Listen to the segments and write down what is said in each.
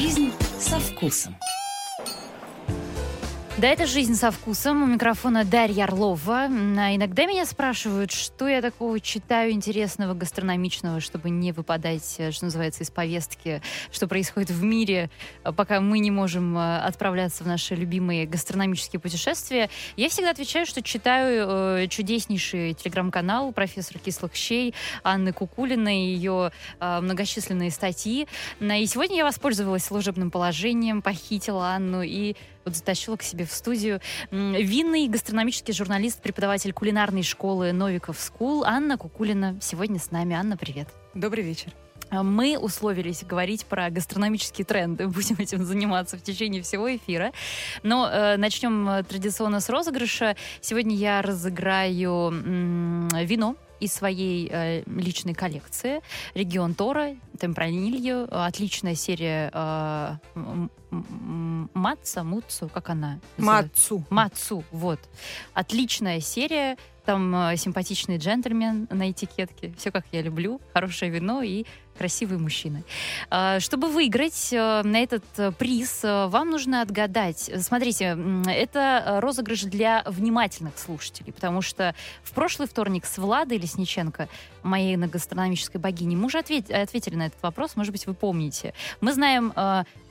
Жизнь со вкусом. Да, это «Жизнь со вкусом». У микрофона Дарья Орлова. А иногда меня спрашивают, что я такого читаю интересного, гастрономичного, чтобы не выпадать, э, что называется, из повестки, что происходит в мире, э, пока мы не можем э, отправляться в наши любимые гастрономические путешествия. Я всегда отвечаю, что читаю чудеснейший телеграм-канал профессора Кислых Щей Анны Кукулиной, ее многочисленные статьи. И сегодня я воспользовалась служебным положением, похитила Анну и вот затащила к себе в студию. Винный гастрономический журналист, преподаватель кулинарной школы Novikov School Анна Кукулина сегодня с нами. Анна, привет. Добрый вечер. А, мы условились говорить про гастрономические тренды. Будем этим заниматься в течение всего эфира. Но э, начнем э, традиционно с розыгрыша. Сегодня я разыграю м- вино из своей э, личной коллекции. Регион Тора, Темпранилью, отличная серия э, Матца, Муцу, как она? Мацу. Мацу, вот. Отличная серия. Там э, симпатичный джентльмен на этикетке. Все как я люблю. Хорошее вино и красивые мужчины. А, чтобы выиграть э, на этот э, приз, э, вам нужно отгадать. Смотрите, это розыгрыш для внимательных слушателей, потому что в прошлый вторник с Владой Лесниченко, моей гастрономической богини, мы уже ответили на этот вопрос, может быть, вы помните. Мы знаем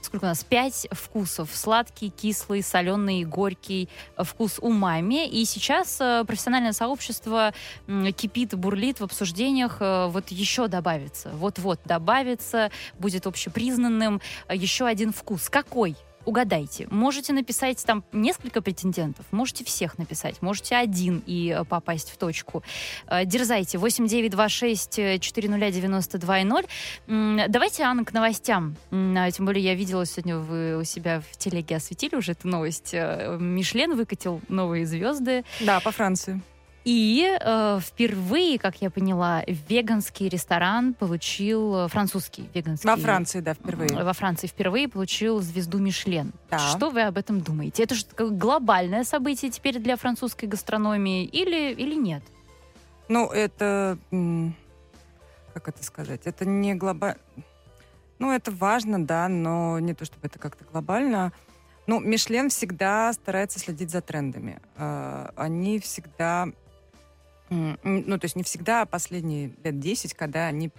сколько у нас, пять вкусов. Сладкий, кислый, соленый, горький вкус умами. И сейчас профессиональное сообщество кипит, бурлит в обсуждениях. Вот еще добавится. Вот-вот вот добавится, будет общепризнанным э, еще один вкус. Какой? угадайте. Можете написать там несколько претендентов, можете всех написать, можете один и э, попасть в точку. Э, дерзайте. 8926 400 92 0. Давайте, Анна, к новостям. А, тем более я видела сегодня вы у себя в телеге осветили уже эту новость. Мишлен выкатил новые звезды. Да, по Франции. И э, впервые, как я поняла, веганский ресторан получил э, французский веганский. Во Франции, да, впервые. Во Франции впервые получил звезду Мишлен. Да. Что вы об этом думаете? Это же глобальное событие теперь для французской гастрономии или или нет? Ну, это как это сказать? Это не глобально. Ну, это важно, да, но не то чтобы это как-то глобально. Ну, Мишлен всегда старается следить за трендами. Э, они всегда ну, то есть не всегда, а последние лет 10, когда они,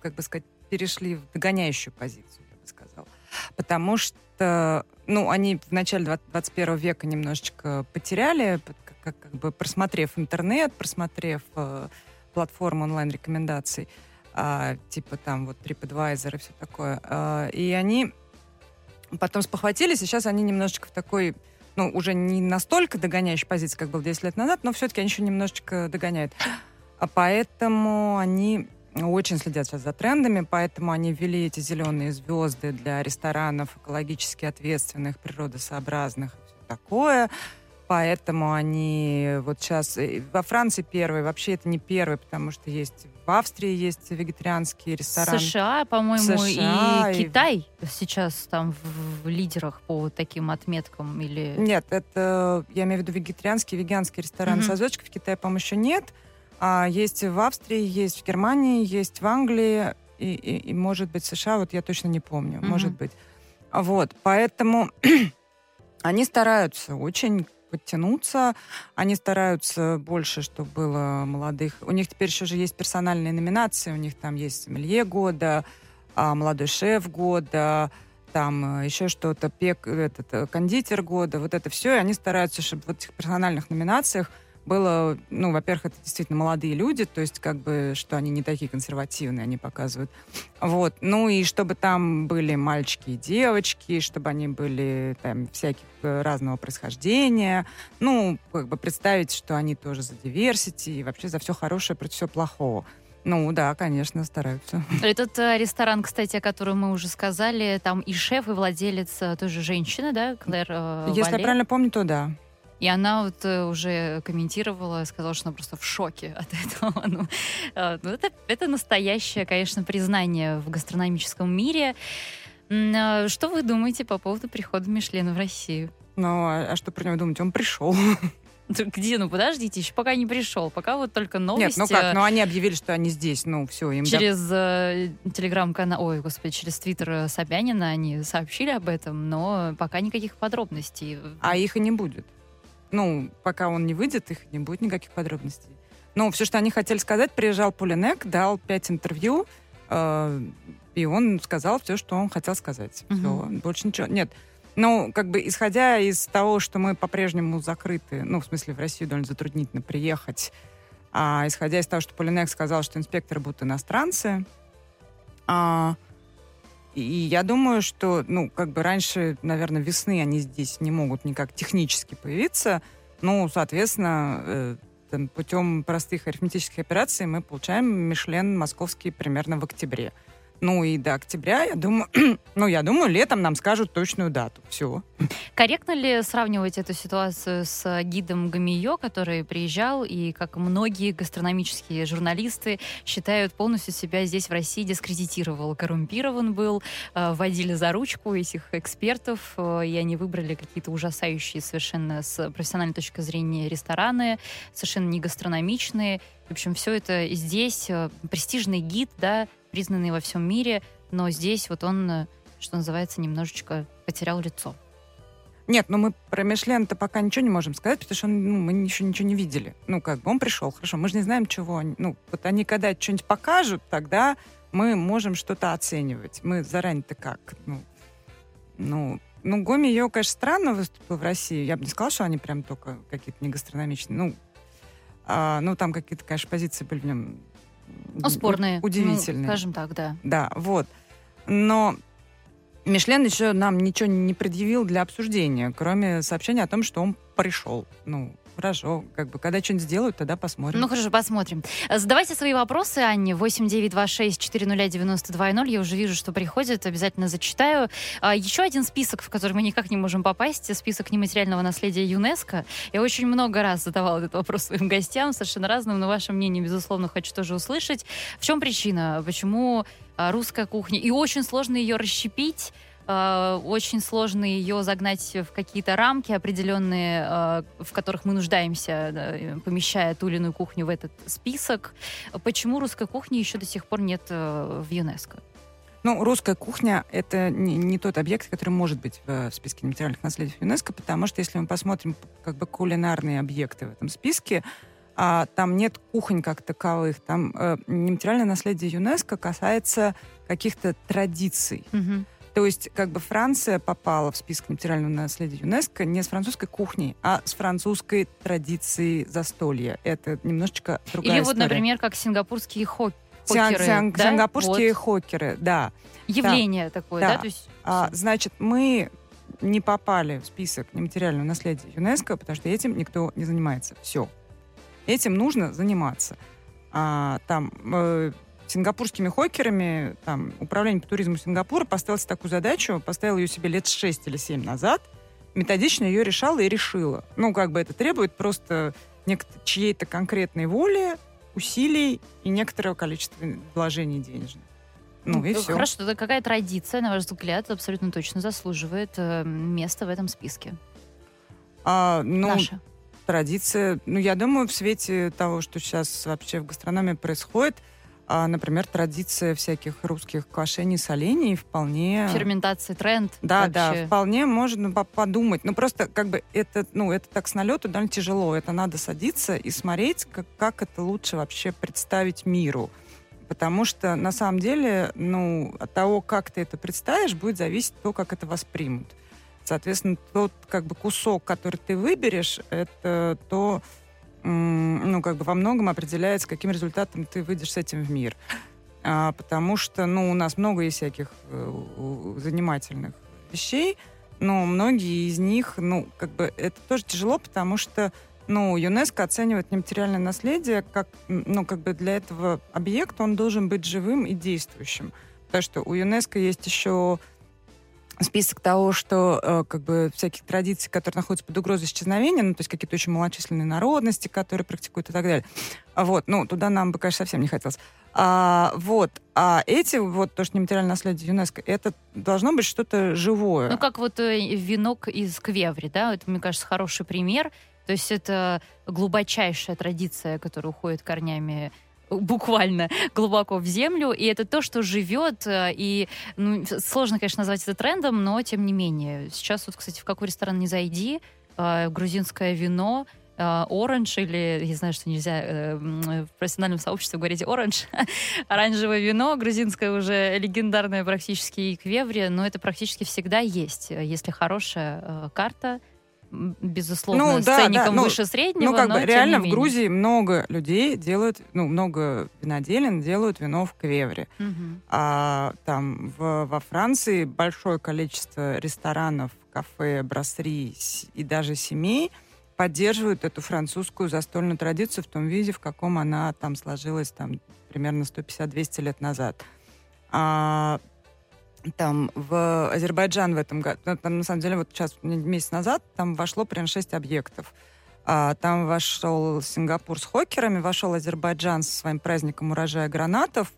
как бы сказать, перешли в догоняющую позицию, я бы сказала. Потому что, ну, они в начале 21 века немножечко потеряли, как, как, как бы просмотрев интернет, просмотрев э, платформу онлайн-рекомендаций, э, типа там вот TripAdvisor и все такое. Э, и они потом спохватились, и сейчас они немножечко в такой ну, уже не настолько догоняющей позиции, как был 10 лет назад, но все-таки они еще немножечко догоняют. А поэтому они очень следят сейчас за трендами, поэтому они ввели эти зеленые звезды для ресторанов экологически ответственных, природосообразных все такое. Поэтому они вот сейчас... Э, во Франции первый, вообще это не первый, потому что есть в Австрии есть вегетарианский ресторан. США, по-моему, США, и, и Китай сейчас там в, в лидерах по вот таким отметкам или... Нет, это, я имею в виду вегетарианский, веганский ресторан mm-hmm. сазочек. В Китае, по-моему, еще нет. А есть в Австрии, есть в Германии, есть в Англии и, и, и может быть, США, вот я точно не помню, mm-hmm. может быть. Вот, поэтому они стараются очень подтянуться. Они стараются больше, чтобы было молодых. У них теперь еще же есть персональные номинации. У них там есть сомелье года, а, молодой шеф года, там э, еще что-то, пек, этот, э, кондитер года. Вот это все. И они стараются, чтобы в этих персональных номинациях было, ну, во-первых, это действительно молодые люди, то есть как бы, что они не такие консервативные, они показывают. Вот. Ну и чтобы там были мальчики и девочки, чтобы они были там всяких э, разного происхождения. Ну, как бы представить, что они тоже за диверсити и вообще за все хорошее против всего плохого. Ну да, конечно, стараются. Этот э, ресторан, кстати, о котором мы уже сказали, там и шеф, и владелец э, тоже женщина, да, Клэр э, Если Вале. я правильно помню, то да. И она вот э, уже комментировала, сказала, что она просто в шоке от этого. Ну, э, ну, это, это настоящее, конечно, признание в гастрономическом мире. Э, что вы думаете по поводу прихода Мишлена в Россию? Ну, а, а что про него думать? Он пришел. Где? Ну, подождите, еще пока не пришел. Пока вот только новости. Нет, ну как? Ну, они объявили, что они здесь. Ну, все, им... Через э, телеграм-канал, ой, господи, через твиттер Собянина они сообщили об этом, но пока никаких подробностей. А их и не будет. Ну, пока он не выйдет, их не будет никаких подробностей. Ну, все, что они хотели сказать, приезжал Полинек, дал пять интервью, э, и он сказал все, что он хотел сказать. Угу. Все, больше ничего. Нет, ну, как бы, исходя из того, что мы по-прежнему закрыты, ну, в смысле, в Россию довольно затруднительно приехать, а исходя из того, что Полинек сказал, что инспекторы будут иностранцы, а, и я думаю, что, ну, как бы раньше, наверное, весны они здесь не могут никак технически появиться, ну, соответственно, э, там, путем простых арифметических операций мы получаем Мишлен московский примерно в октябре. Ну и до октября, я думаю, ну я думаю, летом нам скажут точную дату. Все. Корректно ли сравнивать эту ситуацию с гидом Гамио, который приезжал и, как многие гастрономические журналисты, считают полностью себя здесь в России дискредитировал, коррумпирован был, э, вводили за ручку этих экспертов, э, и они выбрали какие-то ужасающие совершенно с профессиональной точки зрения рестораны, совершенно не гастрономичные. В общем, все это здесь э, престижный гид, да, признанный во всем мире, но здесь вот он, э, что называется, немножечко потерял лицо. Нет, ну мы про Мишлен-то пока ничего не можем сказать, потому что ну, мы еще ничего не видели. Ну, как бы он пришел, хорошо, мы же не знаем, чего. Ну, вот они когда что-нибудь покажут, тогда мы можем что-то оценивать. Мы заранее-то как? Ну, ну, ну Гоми ее, конечно, странно выступил в России. Я бы не сказала, что они прям только какие-то не гастрономичные. Ну, а, ну там какие-то, конечно, позиции были в нем ну, спорные. Удивительные. Ну, скажем так, да. Да, вот. Но Мишлен еще нам ничего не предъявил для обсуждения, кроме сообщения о том, что он пришел. Ну, Хорошо, как бы, когда что-нибудь сделают, тогда посмотрим. Ну, хорошо, посмотрим. Задавайте свои вопросы, Анне, 8926-400-92-0. Я уже вижу, что приходит, обязательно зачитаю. А, еще один список, в который мы никак не можем попасть, список нематериального наследия ЮНЕСКо. Я очень много раз задавала этот вопрос своим гостям, совершенно разным, но ваше мнение, безусловно, хочу тоже услышать. В чем причина? Почему а, русская кухня? И очень сложно ее расщепить Э, очень сложно ее загнать в какие-то рамки определенные, э, в которых мы нуждаемся, помещая ту или иную кухню в этот список. Почему русской кухни еще до сих пор нет э, в ЮНЕСКО? Ну, русская кухня — это не, не тот объект, который может быть в, в списке нематериальных наследий ЮНЕСКо, потому что если мы посмотрим как бы кулинарные объекты в этом списке, а, там нет кухонь как таковых. Там э, нематериальное наследие ЮНЕСКо касается каких-то традиций. Угу. То есть как бы Франция попала в список материального наследия ЮНЕСКО не с французской кухней, а с французской традицией застолья. Это немножечко другая Или история. вот, например, как сингапурские хо хокеры. Сиан, да? Сингапурские вот. хокеры, да. Явление да. такое, да? да? То есть... а, значит, мы не попали в список нематериального наследия ЮНЕСКО, потому что этим никто не занимается. Все. Этим нужно заниматься. А, там э, сингапурскими хокерами, там, управление по туризму Сингапура поставило себе такую задачу, поставил ее себе лет 6 или 7 назад, методично ее решала и решила. Ну, как бы это требует просто чьей-то конкретной воли, усилий и некоторого количества вложений денежных. Ну, и все. Хорошо, тогда какая традиция, на ваш взгляд, абсолютно точно заслуживает э, места в этом списке? А, ну, Наша. традиция, ну, я думаю, в свете того, что сейчас вообще в гастрономии происходит, а, например, традиция всяких русских квашений, солений вполне... Ферментация, тренд. Да, вообще. да, вполне можно подумать. Ну, просто как бы это, ну, это так с налету довольно тяжело. Это надо садиться и смотреть, как, как это лучше вообще представить миру. Потому что, на самом деле, ну, от того, как ты это представишь, будет зависеть то, как это воспримут. Соответственно, тот как бы кусок, который ты выберешь, это то, ну, как бы во многом определяется, каким результатом ты выйдешь с этим в мир. А, потому что, ну, у нас много есть всяких э, занимательных вещей, но многие из них, ну, как бы это тоже тяжело, потому что, ну, ЮНЕСКО оценивает нематериальное наследие как, ну, как бы для этого объекта он должен быть живым и действующим. Потому что у ЮНЕСКО есть еще список того, что э, как бы всяких традиций, которые находятся под угрозой исчезновения, ну, то есть какие-то очень малочисленные народности, которые практикуют и так далее. А вот, ну, туда нам бы, конечно, совсем не хотелось. А, вот, а эти, вот, то, что нематериальное наследие ЮНЕСКО, это должно быть что-то живое. Ну, как вот э, венок из Квеври, да, это, мне кажется, хороший пример. То есть это глубочайшая традиция, которая уходит корнями буквально глубоко в землю, и это то, что живет, э, и ну, сложно, конечно, назвать это трендом, но тем не менее. Сейчас вот, кстати, в какой ресторан не зайди, э, грузинское вино, оранж или, я знаю, что нельзя э, в профессиональном сообществе говорить оранж, оранжевое вино, грузинское уже легендарное практически и квеври, но это практически всегда есть, если хорошая карта, безусловно, ну, да, ценником да, ну, выше среднего. Ну, как бы реально в Грузии много людей делают, ну, много виноделин делают вино в квевре. Угу. А там в, во Франции большое количество ресторанов, кафе, брасserie и даже семей поддерживают эту французскую застольную традицию в том виде, в каком она там сложилась там примерно 150-200 лет назад. А, там в Азербайджан в этом году, ну, там на самом деле вот сейчас месяц назад там вошло прям шесть объектов. А, там вошел Сингапур с хокерами, вошел Азербайджан со своим праздником урожая гранатов.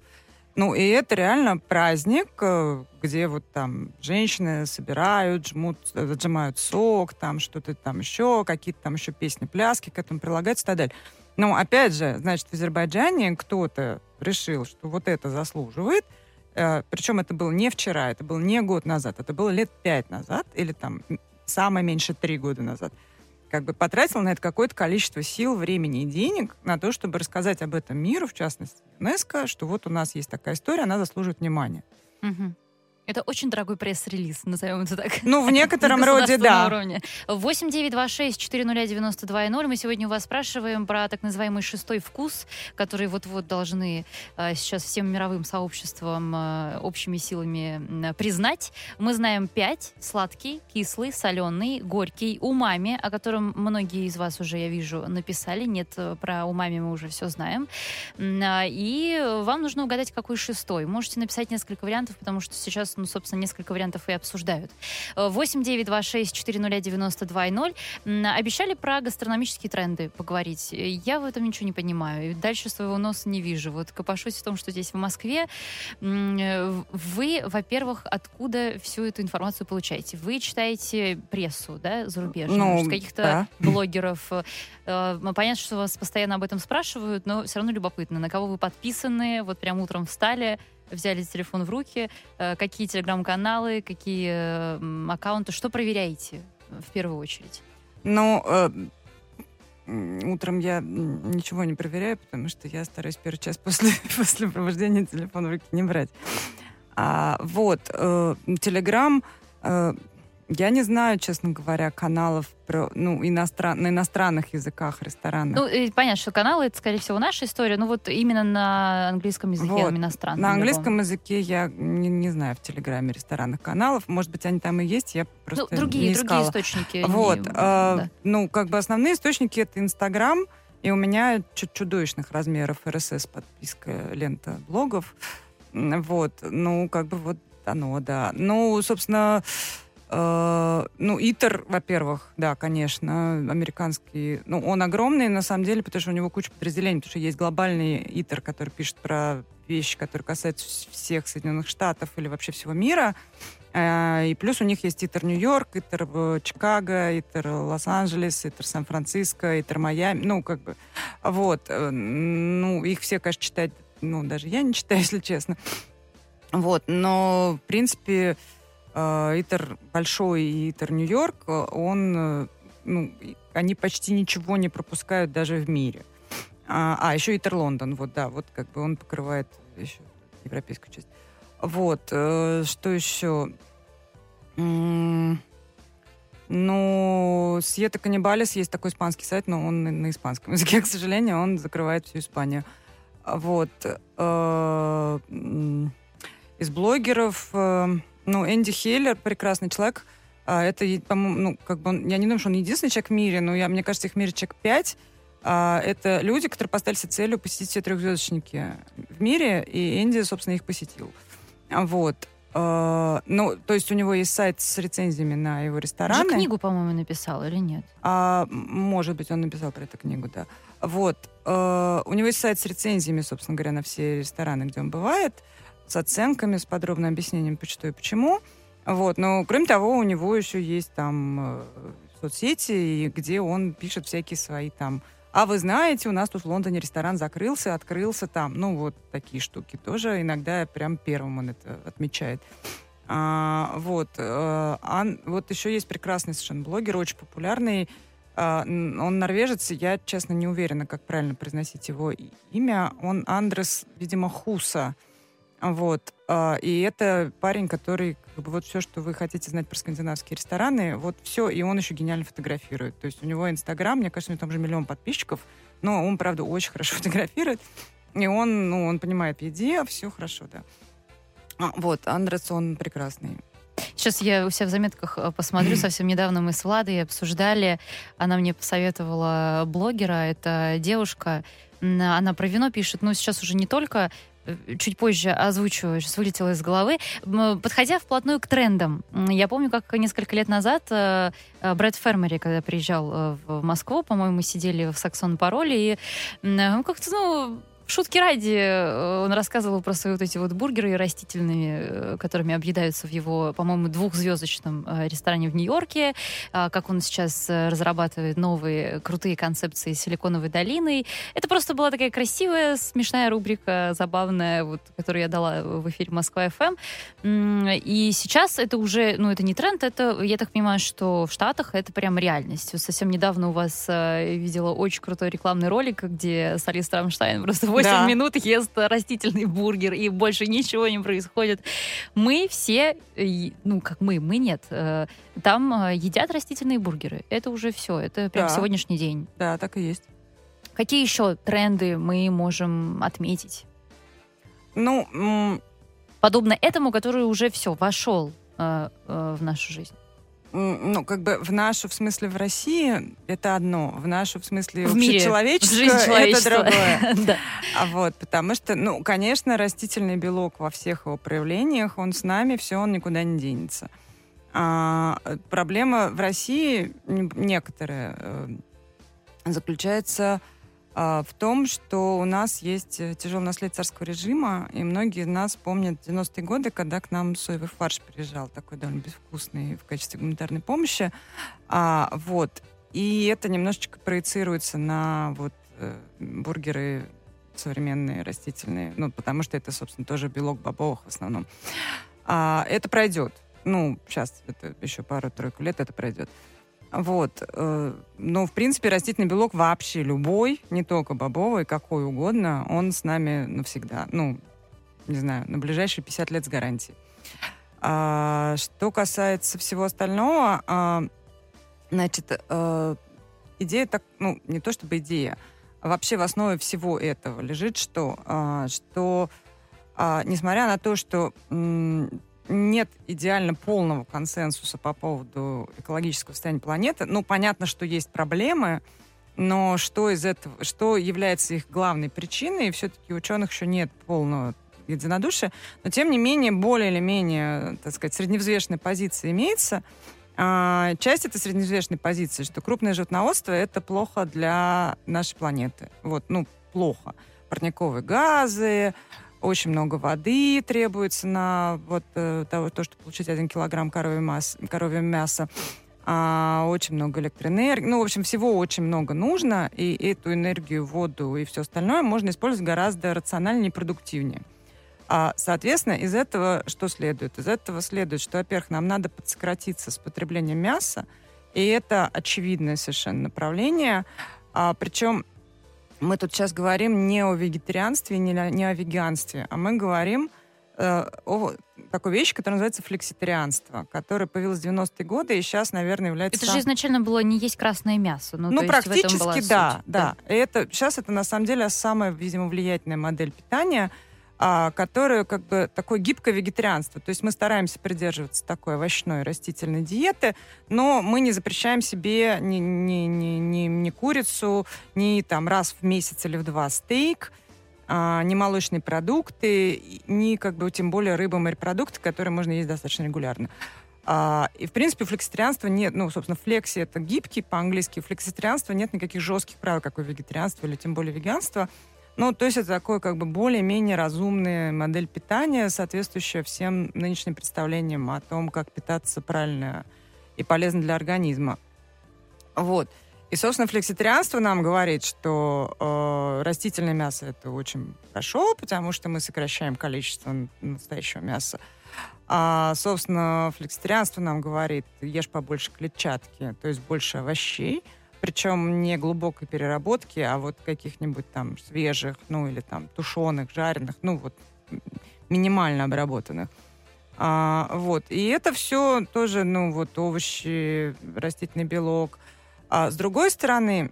Ну, и это реально праздник, э, где вот там женщины собирают, жмут, отжимают сок, там что-то там еще, какие-то там еще песни, пляски к этому прилагаются и так далее. Но опять же, значит, в Азербайджане кто-то решил, что вот это заслуживает – Э, причем это было не вчера, это было не год назад, это было лет пять назад или там самое меньше три года назад, как бы потратил на это какое-то количество сил, времени и денег на то, чтобы рассказать об этом миру, в частности ЮНЕСКО, что вот у нас есть такая история, она заслуживает внимания. Угу. Это очень дорогой пресс-релиз, назовем это так. Ну, в некотором роде, да. Уровне. 8 926 400 92 0. Мы сегодня у вас спрашиваем про так называемый шестой вкус, который вот-вот должны э, сейчас всем мировым сообществом э, общими силами э, признать. Мы знаем пять. Сладкий, кислый, соленый, горький, умами, о котором многие из вас уже, я вижу, написали. Нет, про умами мы уже все знаем. Э, и вам нужно угадать, какой шестой. Можете написать несколько вариантов, потому что сейчас ну, собственно, несколько вариантов и обсуждают. 8 9 2 6 4 92 0. Обещали про гастрономические тренды поговорить. Я в этом ничего не понимаю. Дальше своего носа не вижу. Вот копошусь в том, что здесь в Москве. Вы, во-первых, откуда всю эту информацию получаете? Вы читаете прессу, да, зарубежную? Ну, каких-то да. блогеров. Э, понятно, что вас постоянно об этом спрашивают, но все равно любопытно, на кого вы подписаны, вот прям утром встали, взяли телефон в руки, э, какие телеграм-каналы, какие э, аккаунты, что проверяете в первую очередь? Ну, э, утром я ничего не проверяю, потому что я стараюсь первый час после, после пробуждения телефон в руки не брать. А, вот, Телеграм, э, я не знаю, честно говоря, каналов про, ну, иностран, на иностранных языках ресторанных. Ну, и понятно, что каналы, это, скорее всего, наша история, но вот именно на английском языке, вот. иностранном. На английском языке я не, не знаю в Телеграме ресторанных каналов. Может быть, они там и есть, я просто ну, другие, не искала. Другие источники. Вот. Не, э, да. Ну, как бы основные источники — это Инстаграм, и у меня чуть чудовищных размеров РСС подписка, лента блогов. Вот. Ну, как бы вот оно, да. Ну, собственно, ну, ИТЕР, во-первых, да, конечно, американский. Ну, он огромный, на самом деле, потому что у него куча подразделений, потому что есть глобальный ИТЕР, который пишет про вещи, которые касаются всех Соединенных Штатов или вообще всего мира. Э, и плюс у них есть ИТЕР Нью-Йорк, ИТЕР Чикаго, ИТЕР Лос-Анджелес, ИТЕР Сан-Франциско, ИТЕР Майами. Ну, как бы, вот. Э, ну, их все, конечно, читать, ну, даже я не читаю, если честно. Вот, но, в принципе, Э, Итер большой и Итер Нью-Йорк, он, э, ну, они почти ничего не пропускают даже в мире. А, а еще Итер Лондон, вот, да, вот как бы он покрывает еще европейскую часть. Вот, э, что еще? Ну, Сьета Каннибалис есть такой испанский сайт, но он на испанском языке, к сожалению, он закрывает всю Испанию. Вот. Из блогеров ну, Энди Хейлер прекрасный человек. А, это, по-моему, ну, как бы он, я не думаю, что он единственный человек в мире, но я, мне кажется, их в мире человек пять. А, это люди, которые поставили себе целью посетить все трехзвездочники в мире, и Энди, собственно, их посетил. Вот. Uh, ну, то есть у него есть сайт с рецензиями на его рестораны. Уже книгу, по-моему, написал или нет? А, может быть, он написал про эту книгу, да. Вот. У него есть сайт с рецензиями, собственно говоря, на все рестораны, где он бывает с оценками, с подробным объяснением, что и почему. Вот. Но, кроме того, у него еще есть там э, соцсети, где он пишет всякие свои там а вы знаете, у нас тут в Лондоне ресторан закрылся, открылся там. Ну, вот такие штуки тоже. Иногда прям первым он это отмечает. А, вот. А, вот еще есть прекрасный совершенно блогер, очень популярный. А, он норвежец, я, честно, не уверена, как правильно произносить его имя. Он Андрес, видимо, Хуса. Вот. А, и это парень, который как бы вот все, что вы хотите знать про скандинавские рестораны, вот все, и он еще гениально фотографирует. То есть у него Инстаграм, мне кажется, у него там уже миллион подписчиков, но он, правда, очень хорошо фотографирует. И он, ну, он понимает в еде, все хорошо, да. А, вот, Андрес, он прекрасный. Сейчас я у себя в заметках э, посмотрю. Совсем недавно мы с Владой обсуждали. Она мне посоветовала блогера. Это девушка. Она про вино пишет. Ну, сейчас уже не только чуть позже озвучу, сейчас вылетело из головы. Подходя вплотную к трендам, я помню, как несколько лет назад э, э, Брэд Фермери, когда приезжал в Москву, по-моему, сидели в Саксон Пароле, и как-то, ну, шутки ради э, он рассказывал про свои вот эти вот бургеры растительными, э, которыми объедаются в его, по-моему, двухзвездочном э, ресторане в Нью-Йорке, а, как он сейчас разрабатывает новые крутые концепции Силиконовой долины. Это просто была такая красивая, смешная рубрика, забавная, вот, которую я дала в эфире Москва ФМ. И сейчас это уже, ну, это не тренд, это, я так понимаю, что в Штатах это прям реальность. Вот совсем недавно у вас видела очень крутой рекламный ролик, где Солист Рамштайн просто 8 да. минут ест растительный бургер, и больше ничего не происходит. Мы все, ну, как мы, мы нет, э, там э, едят растительные бургеры. Это уже все, это прям да. сегодняшний день. Да, так и есть. Какие еще тренды мы можем отметить? Ну, подобно этому, который уже все вошел э, э, в нашу жизнь ну, как бы в нашу, в смысле, в России это одно, в нашу, в смысле, в мире, человеческое, это другое. да. А вот, потому что, ну, конечно, растительный белок во всех его проявлениях, он с нами, все, он никуда не денется. А, проблема в России некоторая э, заключается в том, что у нас есть э, тяжелое наследие царского режима, и многие из нас помнят 90-е годы, когда к нам соевый фарш приезжал, такой довольно безвкусный в качестве гуманитарной помощи. А, вот. И это немножечко проецируется на вот э, бургеры современные, растительные, ну, потому что это, собственно, тоже белок бобовых в основном. А, это пройдет. Ну, сейчас, это еще пару-тройку лет это пройдет. Вот. Э, но, в принципе, растительный белок вообще любой, не только бобовый, какой угодно, он с нами навсегда. Ну, не знаю, на ближайшие 50 лет с гарантией. А, что касается всего остального, а, значит, а, идея так, ну, не то чтобы идея, а вообще в основе всего этого лежит что? А, что, а, несмотря на то, что нет идеально полного консенсуса по поводу экологического состояния планеты. Ну, понятно, что есть проблемы, но что из этого, что является их главной причиной, все-таки у ученых еще нет полного единодушия, но тем не менее более или менее, так сказать, средневзвешенная позиция имеется. А, часть этой средневзвешенной позиции, что крупное животноводство это плохо для нашей планеты. Вот, ну, плохо. Парниковые газы, очень много воды требуется на вот э, того, то, чтобы получить один килограмм коровьего мяса, коровьего мяса. А, очень много электроэнергии. Ну, в общем, всего очень много нужно, и эту энергию, воду и все остальное можно использовать гораздо рациональнее и продуктивнее. А, соответственно, из этого что следует? Из этого следует, что, во-первых, нам надо подсократиться с потреблением мяса, и это очевидное совершенно направление. А, причем мы тут сейчас говорим не о вегетарианстве, не, не о веганстве, а мы говорим э, о такой вещи, которая называется флекситарианство, которое появилось в 90-е годы и сейчас, наверное, является... Это сам... же изначально было не есть красное мясо. Ну, ну практически да, да. да. И это, сейчас это, на самом деле, самая, видимо, влиятельная модель питания — а, которую как бы такое гибкое вегетарианство. То есть мы стараемся придерживаться такой овощной растительной диеты, но мы не запрещаем себе ни, ни, ни, ни, ни курицу, ни там раз в месяц или в два стейк, а, ни молочные продукты, ни как бы тем более рыба, морепродукты, которые можно есть достаточно регулярно. А, и, в принципе, флекситарианство нет, ну, собственно, флекси — это гибкий по-английски, флекситарианство нет никаких жестких правил, как у вегетарианства или тем более веганства. Ну, то есть это такой как бы более-менее разумная модель питания, соответствующая всем нынешним представлениям о том, как питаться правильно и полезно для организма. Вот. И, собственно, флекситарианство нам говорит, что э, растительное мясо это очень хорошо, потому что мы сокращаем количество настоящего мяса. А, собственно, флекситарианство нам говорит, ешь побольше клетчатки, то есть больше овощей, причем не глубокой переработки, а вот каких-нибудь там свежих, ну или там тушеных, жареных, ну вот минимально обработанных. А, вот. И это все тоже, ну вот овощи, растительный белок. А с другой стороны,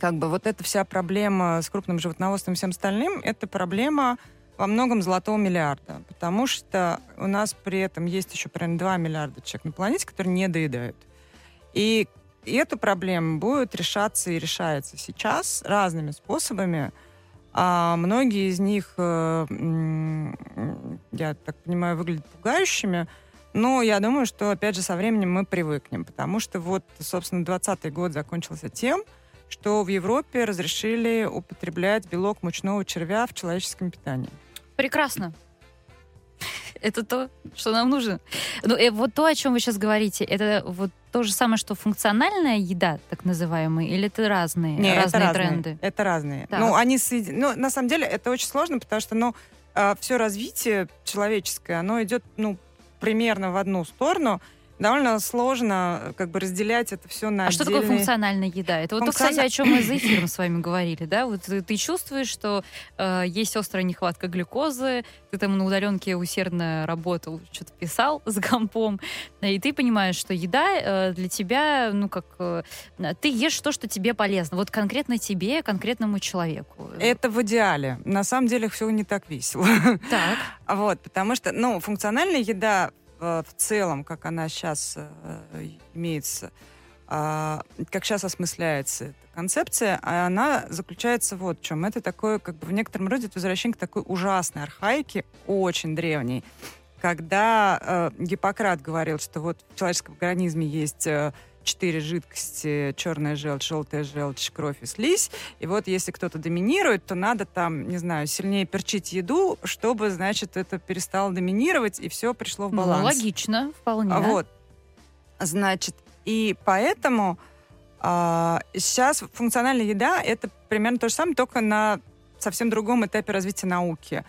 как бы вот эта вся проблема с крупным животноводством и всем остальным, это проблема во многом золотого миллиарда, потому что у нас при этом есть еще примерно 2 миллиарда человек на планете, которые не доедают. И и эта проблема будет решаться и решается сейчас разными способами. А многие из них, э, я так понимаю, выглядят пугающими. Но я думаю, что, опять же, со временем мы привыкнем. Потому что вот, собственно, 2020 год закончился тем, что в Европе разрешили употреблять белок мучного червя в человеческом питании. Прекрасно. Это то, что нам нужно. Ну, и вот то, о чем вы сейчас говорите, это вот то же самое, что функциональная еда, так называемая, или это разные, Нет, разные это тренды? Разные, это разные. Так. Ну, они ну, на самом деле, это очень сложно, потому что, ну, а, все развитие человеческое, оно идет, ну, примерно в одну сторону, довольно сложно как бы разделять это все на А отдельные... что такое функциональная еда? Это вот то, кстати, о чем мы за эфиром с вами говорили, да? Вот ты, ты чувствуешь, что э, есть острая нехватка глюкозы, ты там на удаленке усердно работал, что-то писал с компом, и ты понимаешь, что еда э, для тебя, ну как, э, ты ешь то, что тебе полезно, вот конкретно тебе, конкретному человеку. Это в идеале. На самом деле все не так весело. Так. Вот, потому что, ну, функциональная еда в целом, как она сейчас э, имеется, а, как сейчас осмысляется эта концепция, а она заключается вот в чем. Это такое, как бы в некотором роде, это возвращение к такой ужасной архаике, очень древней, когда э, Гиппократ говорил, что вот в человеческом организме есть э, четыре жидкости, черная желчь, желтая желчь, кровь и слизь. И вот если кто-то доминирует, то надо там, не знаю, сильнее перчить еду, чтобы, значит, это перестало доминировать, и все пришло в ну, баланс. Ну, логично, вполне. Вот. Значит, и поэтому а, сейчас функциональная еда — это примерно то же самое, только на совсем другом этапе развития науки.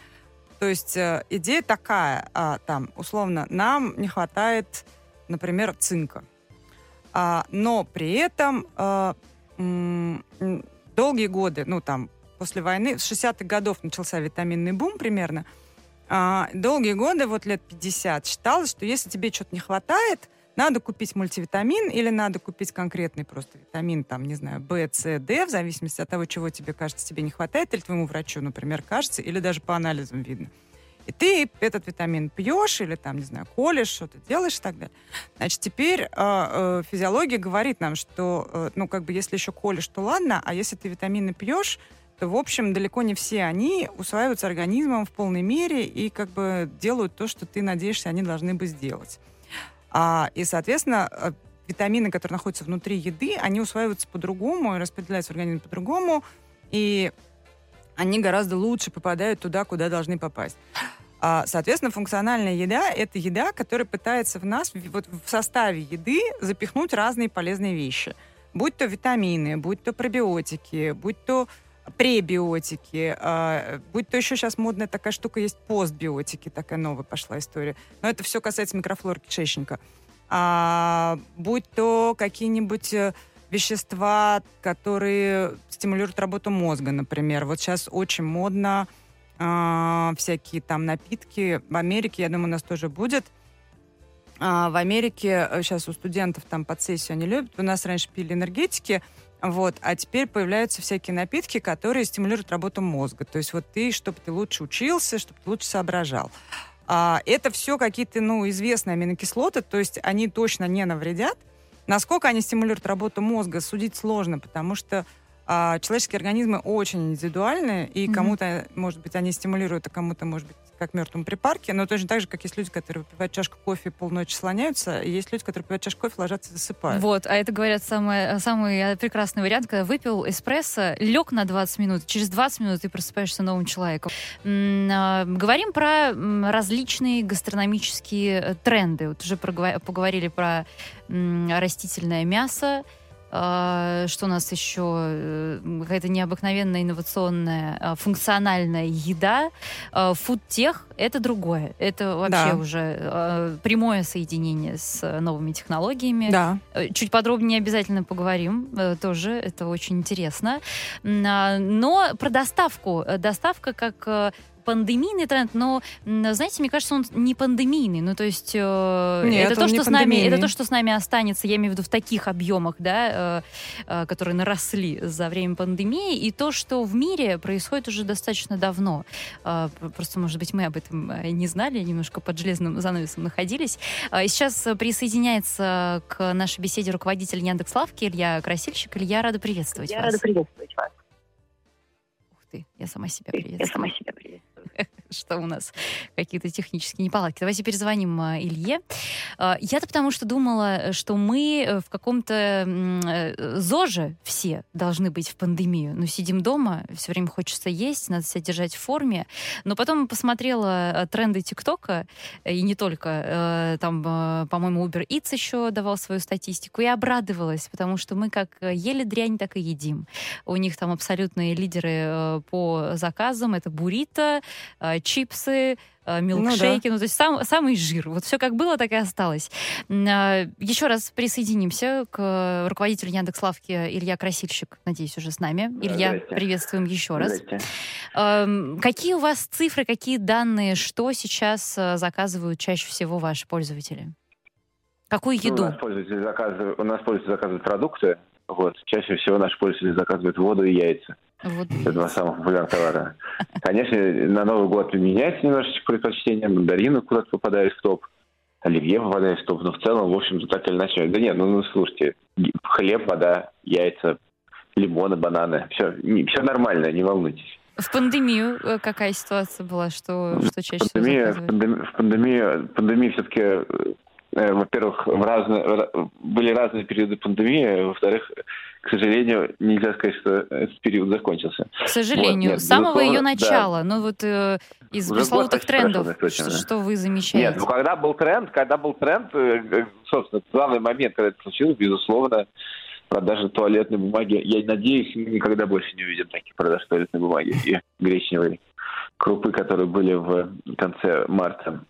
То есть э, идея такая, а, там, условно, нам не хватает, например, цинка. А, но при этом а, м, долгие годы, ну там, после войны, с 60-х годов начался витаминный бум примерно, а, долгие годы, вот лет 50, считалось, что если тебе что-то не хватает, надо купить мультивитамин или надо купить конкретный просто витамин, там, не знаю, В, С, Д, в зависимости от того, чего тебе кажется, тебе не хватает, или твоему врачу, например, кажется, или даже по анализам видно. И ты этот витамин пьешь или там, не знаю, колешь, что-то делаешь и так далее. Значит, теперь э, э, физиология говорит нам, что, э, ну, как бы, если еще колешь, то ладно, а если ты витамины пьешь, то, в общем, далеко не все они усваиваются организмом в полной мере и как бы делают то, что ты надеешься, они должны бы сделать. А, и, соответственно, э, витамины, которые находятся внутри еды, они усваиваются по-другому и распределяются в организме по-другому. И они гораздо лучше попадают туда, куда должны попасть. А, соответственно, функциональная еда — это еда, которая пытается в нас, вот в составе еды, запихнуть разные полезные вещи. Будь то витамины, будь то пробиотики, будь то пребиотики, э, будь то еще сейчас модная такая штука есть постбиотики, такая новая пошла история. Но это все касается микрофлоры кишечника. А, будь то какие-нибудь э, вещества, которые стимулируют работу мозга, например. Вот сейчас очень модно э, всякие там напитки. В Америке, я думаю, у нас тоже будет. А в Америке сейчас э, у студентов там под сессию они любят. У нас раньше пили энергетики, вот, а теперь появляются всякие напитки, которые стимулируют работу мозга. То есть вот ты, чтобы ты лучше учился, чтобы ты лучше соображал. А, это все какие-то, ну, известные аминокислоты, то есть они точно не навредят, Насколько они стимулируют работу мозга, судить сложно, потому что а, человеческие организмы очень индивидуальны, и mm-hmm. кому-то, может быть, они стимулируют, а кому-то, может быть, как мертвом припарке, но точно так же, как есть люди, которые выпивают чашку кофе и полночи слоняются, и есть люди, которые выпивают чашку кофе, ложатся и засыпают. Вот, а это, говорят, самый, самый прекрасный вариант, когда выпил эспрессо, лег на 20 минут, через 20 минут ты просыпаешься новым человеком. А, говорим про различные гастрономические э, тренды. Вот уже поговорили про растительное мясо, Э, что у нас еще? Э, какая-то необыкновенная инновационная э, функциональная еда. Э, фудтех — это другое. Это вообще Да. уже прямое соединение с новыми технологиями. Да. Э, Чуть подробнее обязательно поговорим э, тоже, это очень интересно. А, Но про доставку. Доставка как пандемийный тренд, но, знаете, мне кажется, он не пандемийный. Ну, то есть э, Нет, это, то, что с нами, это то, что с нами останется, я имею в виду в таких объемах, да, э, э, которые наросли за время пандемии, и то, что в мире происходит уже достаточно давно. Э, Просто, может быть, мы об этом э, не знали, немножко под железным занавесом находились. И Сейчас э, присоединяется к нашей беседе руководитель Яндекс.Лавки Илья Красильщик. Илья, рада приветствовать Я вас. рада приветствовать вас. Ух ты, я сама себя Я приветствую. сама себя приветствую. Что у нас какие-то технические неполадки. Давайте перезвоним а, Илье. А, Я-то потому что думала, что мы э, в каком-то э, ЗОЖе все должны быть в пандемию. Ну, сидим дома, все время хочется есть, надо себя держать в форме. Но потом посмотрела э, тренды ТикТока, э, и не только. э, Там, э, по-моему, Uber Eats еще давал свою статистику, и обрадовалась, потому что мы как э, ели дрянь, так и едим. У них там абсолютные лидеры э, по заказам. Это буррито, э, чипсы, э, милкшейки, ну, то есть сам, самый жир. Вот все как было, так и осталось. А, Еще раз присоединимся к руководителю Яндекс.Лавки Илья Красильщик, надеюсь, уже с нами. Да, Илья, здрасте. приветствуем еще раз. Здрасте. Эм, Какие у вас цифры, какие данные, что сейчас э, заказывают чаще всего ваши пользователи? Какую Ну, еду? у, нас пользователи заказывают, у нас пользователи заказывают продукты. Вот. Чаще всего наши пользователи заказывают воду и яйца. Вот. Это два самых популярных товара. Конечно, на Новый год меняется немножечко предпочтение. Мандарины куда-то попадают в топ. Оливье попадает в топ. Но в целом, в общем-то, так или иначе... Да нет, ну, ну слушайте. Хлеб, вода, яйца, лимоны, бананы. Все, все нормально, не волнуйтесь. В пандемию э, какая ситуация была? Что, что чаще всего Пандемия, в заказывают? пандемии, в пандемии, пандемии все-таки, во-первых, в разные, ра- были разные периоды пандемии, во-вторых, к сожалению, нельзя сказать, что этот период закончился. К сожалению, нет, с самого ее безусловно, да. начала. Ну вот э, из Уже пресловутых трендов, что, что вы замечаете? Нет, ну когда был тренд, когда был тренд, э, э, собственно, главный момент, когда это случилось, безусловно, продажа туалетной бумаги. Я надеюсь, мы никогда больше не увидим таких продаж туалетной бумаги и гречневой крупы, которые были в конце марта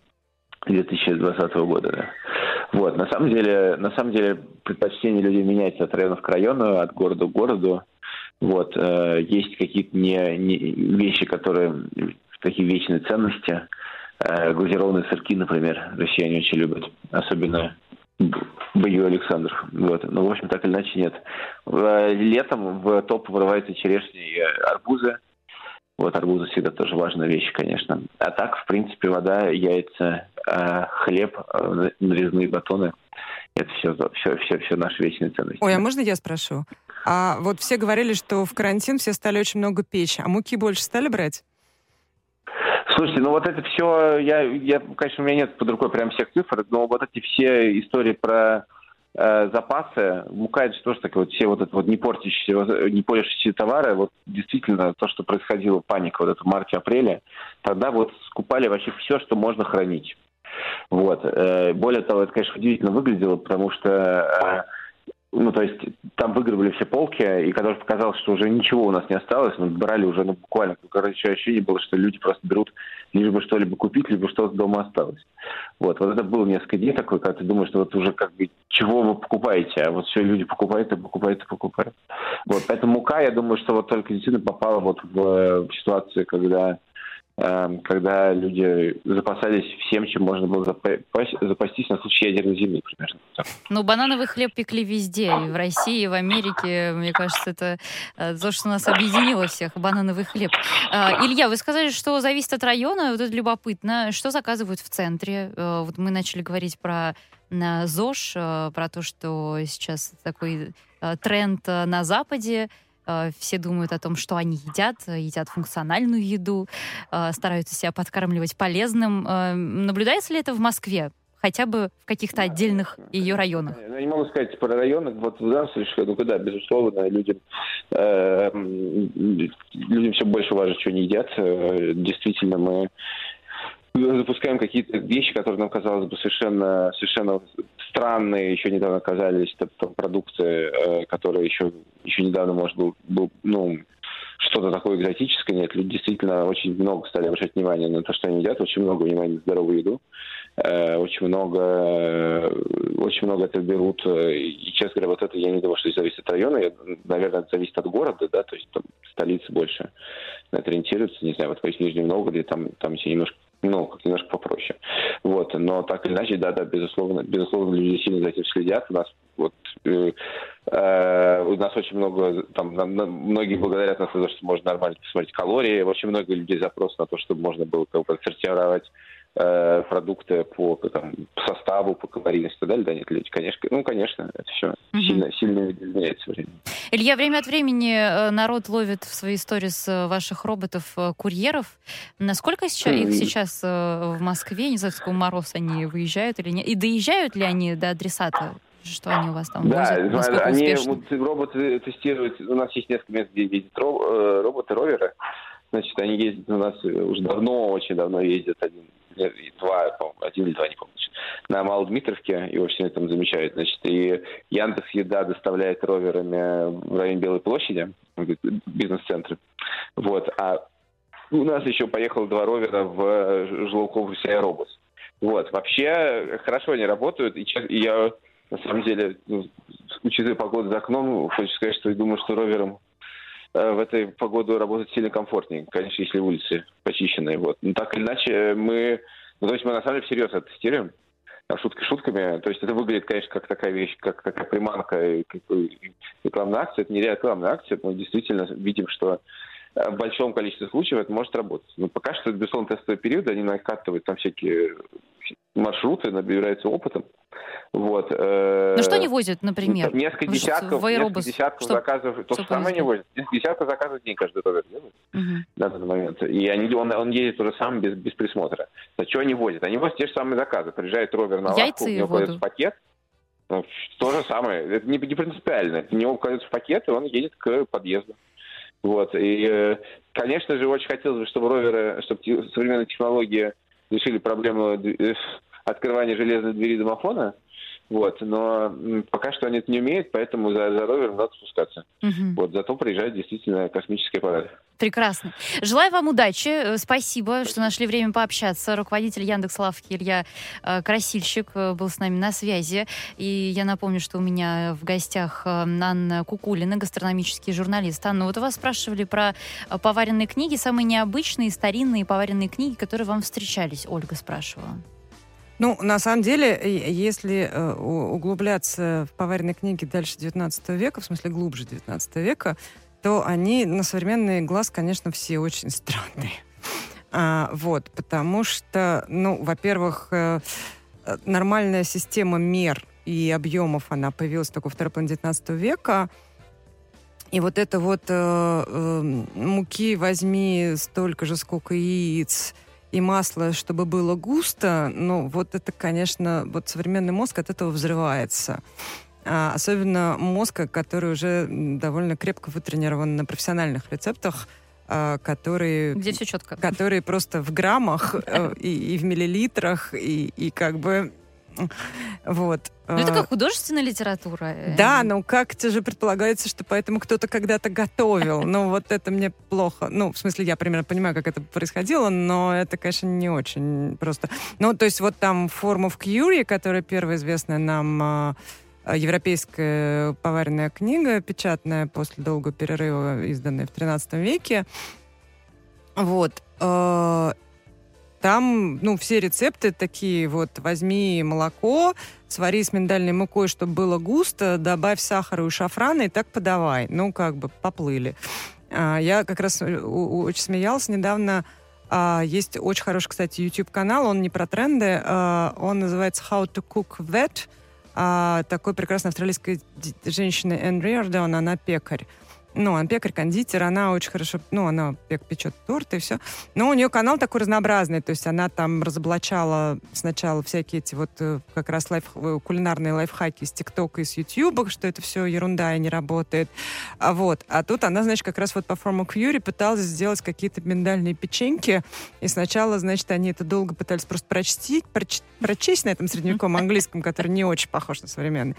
2020 года. Да. Вот, на самом деле, на самом деле предпочтение людей меняется от района к району, от города к городу. Вот, э, есть какие-то не, не- вещи, которые такие вечные ценности. Э, глазированные сырки, например, россияне очень любят, особенно Бою Александров. Вот. Ну, в общем, так или иначе, нет. В- Летом в топ вырываются черешни и арбузы. Вот арбузы всегда тоже важная вещь, конечно. А так, в принципе, вода, яйца, э, хлеб, э, нарезные батоны. Это все, все, все, все наши вечные ценности. Ой, а можно я спрошу? А вот все говорили, что в карантин все стали очень много печь, а муки больше стали брать? Слушайте, ну вот это все, я, я, конечно, у меня нет под рукой прям всех цифр, но вот эти все истории про э, запасы, мука это же тоже такие вот все вот это вот не портящиеся, не портящиеся товары, вот действительно то, что происходило, паника вот это в марте-апреле, тогда вот скупали вообще все, что можно хранить. Вот. Э, Более того, это, конечно, удивительно выглядело, потому что э, ну, то есть там выгребли все полки, и когда уже показалось, что уже ничего у нас не осталось, мы брали уже, ну, буквально, короче, ощущение было, что люди просто берут лишь бы что-либо купить, либо что-то дома осталось. Вот, вот это было несколько дней такой, когда ты думаешь, что вот уже как бы, чего вы покупаете, а вот все люди покупают и покупают и покупают. Вот, поэтому мука, я думаю, что вот только действительно попала вот в, э, ситуацию, когда когда люди запасались всем, чем можно было запа- запастись на случай ядерной зимы, примерно. Ну, банановый хлеб пекли везде, и в России, и в Америке. Мне кажется, это э, то, что нас объединило всех, банановый хлеб. А, Илья, вы сказали, что зависит от района, вот это любопытно. Что заказывают в центре? Э, Вот мы начали говорить про на ЗОЖ, э, про то, что сейчас такой э, тренд э, на Западе. Э, Все думают о том, что они едят, э, едят функциональную еду, э, стараются себя подкармливать полезным. Наблюдается ли это в Москве? Хотя бы в каких-то отдельных ее районах. Я не могу сказать про районы. Вот в данном случае, ну, да, безусловно, людям, э, людям все больше важно, что они едят. Действительно, мы запускаем какие-то вещи, которые нам казалось бы совершенно, совершенно странные, еще недавно казались там, продукты, э, которые еще, еще недавно, может, был, был ну, что-то такое экзотическое. Нет, люди действительно очень много стали обращать внимание на то, что они едят, очень много внимания на здоровую еду. Э, очень много, э, очень много это берут. И, честно говоря, вот это я не думаю, что зависит от района. Я, наверное, это зависит от города, да, то есть там столицы больше на это ориентируются. Не знаю, вот в Нижнем Новгороде там, там все немножко ну, как немножко попроще. Вот, но так или иначе, да, да, безусловно, безусловно, люди сильно за этим следят. У нас вот э, э, у нас очень много, там, на, на, многие благодарят нас за то, что можно нормально посмотреть калории. Очень много людей запрос на то, чтобы можно было как бы отсортировать э, продукты по, там, по составу, по калорийности и так далее, да, нет, люди, конечно, ну, конечно, это все угу. сильно, сильно изменяется время. Илья, время от времени э, народ ловит в свои истории с э, ваших роботов-курьеров. Насколько сейчас, их сейчас в Москве, не знаю, сколько мороз они выезжают или нет, и доезжают ли они до адресата? Что они у вас там да, возят? они вот, роботы тестируют. У нас есть несколько мест, где ездят роботы-роверы. Значит, они ездят у нас уже давно, очень давно ездят. Один два, один или два, не помню, на Малодмитровке, его все там замечают, значит, и Яндекс Еда доставляет роверами в район Белой площади, бизнес-центры, вот, а у нас еще поехало два ровера в жилой аэробус. Вот, вообще хорошо они работают, и, и я на самом деле, ну, учитывая погоду за окном, хочу сказать, что я думаю, что ровером Э, в этой погоду работать сильно комфортнее, конечно, если улицы почищенные. Вот. Но так или иначе, мы, ну, то есть мы на самом деле всерьез это тестируем, шутки шутками. То есть это выглядит, конечно, как такая вещь, как такая приманка, как рекламная акция. Это не рекламная акция, мы действительно видим, что э, в большом количестве случаев это может работать. Но пока что безусловно, тестовый период, они накатывают там всякие маршруты, набираются опытом. Вот. Э, ну что они возят, например? Несколько десятков, несколько десятков что, заказов. То же самое они возят. Десятков заказов в день каждый ровер делает угу. на данный момент. И они, он, он едет уже сам без, без присмотра. А что они возят? Они возят те же самые заказы. Приезжает ровер на лавку, у него кладется пакет. Ну, то же самое. Это не, не принципиально. У него кладется в пакет, и он едет к подъезду. Вот. И, э, конечно же, очень хотелось бы, чтобы роверы, чтобы современные технологии решили проблему э, открывания железной двери домофона, вот, но пока что они это не умеют, поэтому за, за ровером надо спускаться. Угу. Вот, зато приезжает действительно космический аппарат. Прекрасно. Желаю вам удачи. Э, спасибо, что нашли время пообщаться. Руководитель Яндекс Лавки Илья э, Красильщик э, был с нами на связи. И я напомню, что у меня в гостях Анна Кукулина, гастрономический журналист. Анна, вот у вас спрашивали про поваренные книги, самые необычные, старинные поваренные книги, которые вам встречались, Ольга спрашивала. Ну, на самом деле, если углубляться в поваренные книги дальше 19 века, в смысле глубже 19 века, то они на современный глаз, конечно, все очень странные. А, вот, потому что, ну, во-первых, э, нормальная система мер и объемов, она появилась только во второй половине 19 века. И вот это вот э, э, муки возьми столько же, сколько яиц, и масло, чтобы было густо, ну, вот это, конечно, вот современный мозг от этого взрывается. А, особенно мозг, который уже довольно крепко вытренирован на профессиональных рецептах, а, которые... Где все четко. Которые просто в граммах э, и, и в миллилитрах, и, и как бы вот. Ну, это как художественная литература. Э. Да, ну как-то же предполагается, что поэтому кто-то когда-то готовил. Ну, вот это мне плохо. Ну, в смысле, я примерно понимаю, как это происходило, но это, конечно, не очень просто. Ну, то есть вот там Form of Curie, которая первая известная нам а, европейская поваренная книга, печатная после долгого перерыва, изданная в 13 веке. Вот. Э, там, ну, все рецепты такие вот, возьми молоко, свари с миндальной мукой, чтобы было густо, добавь сахара и шафрана и так подавай. Ну, как бы поплыли. А, я как раз э, очень смеялась недавно. А, есть очень хороший, кстати, YouTube-канал, он не про тренды, а, он называется How to Cook That. Такой прекрасной австралийской женщины Энн Риордан, она пекарь. Ну, она пекарь-кондитер, она очень хорошо, ну, она печет торты и все. Но у нее канал такой разнообразный, то есть она там разоблачала сначала всякие эти вот э, как раз лайф, э, кулинарные лайфхаки из ТикТока и с Ютьюба, что это все ерунда и не работает. А вот, а тут она, значит, как раз вот по форму Кьюри пыталась сделать какие-то миндальные печеньки, и сначала, значит, они это долго пытались просто прочтить, проч, прочесть на этом средневековом английском, который не очень похож на современный.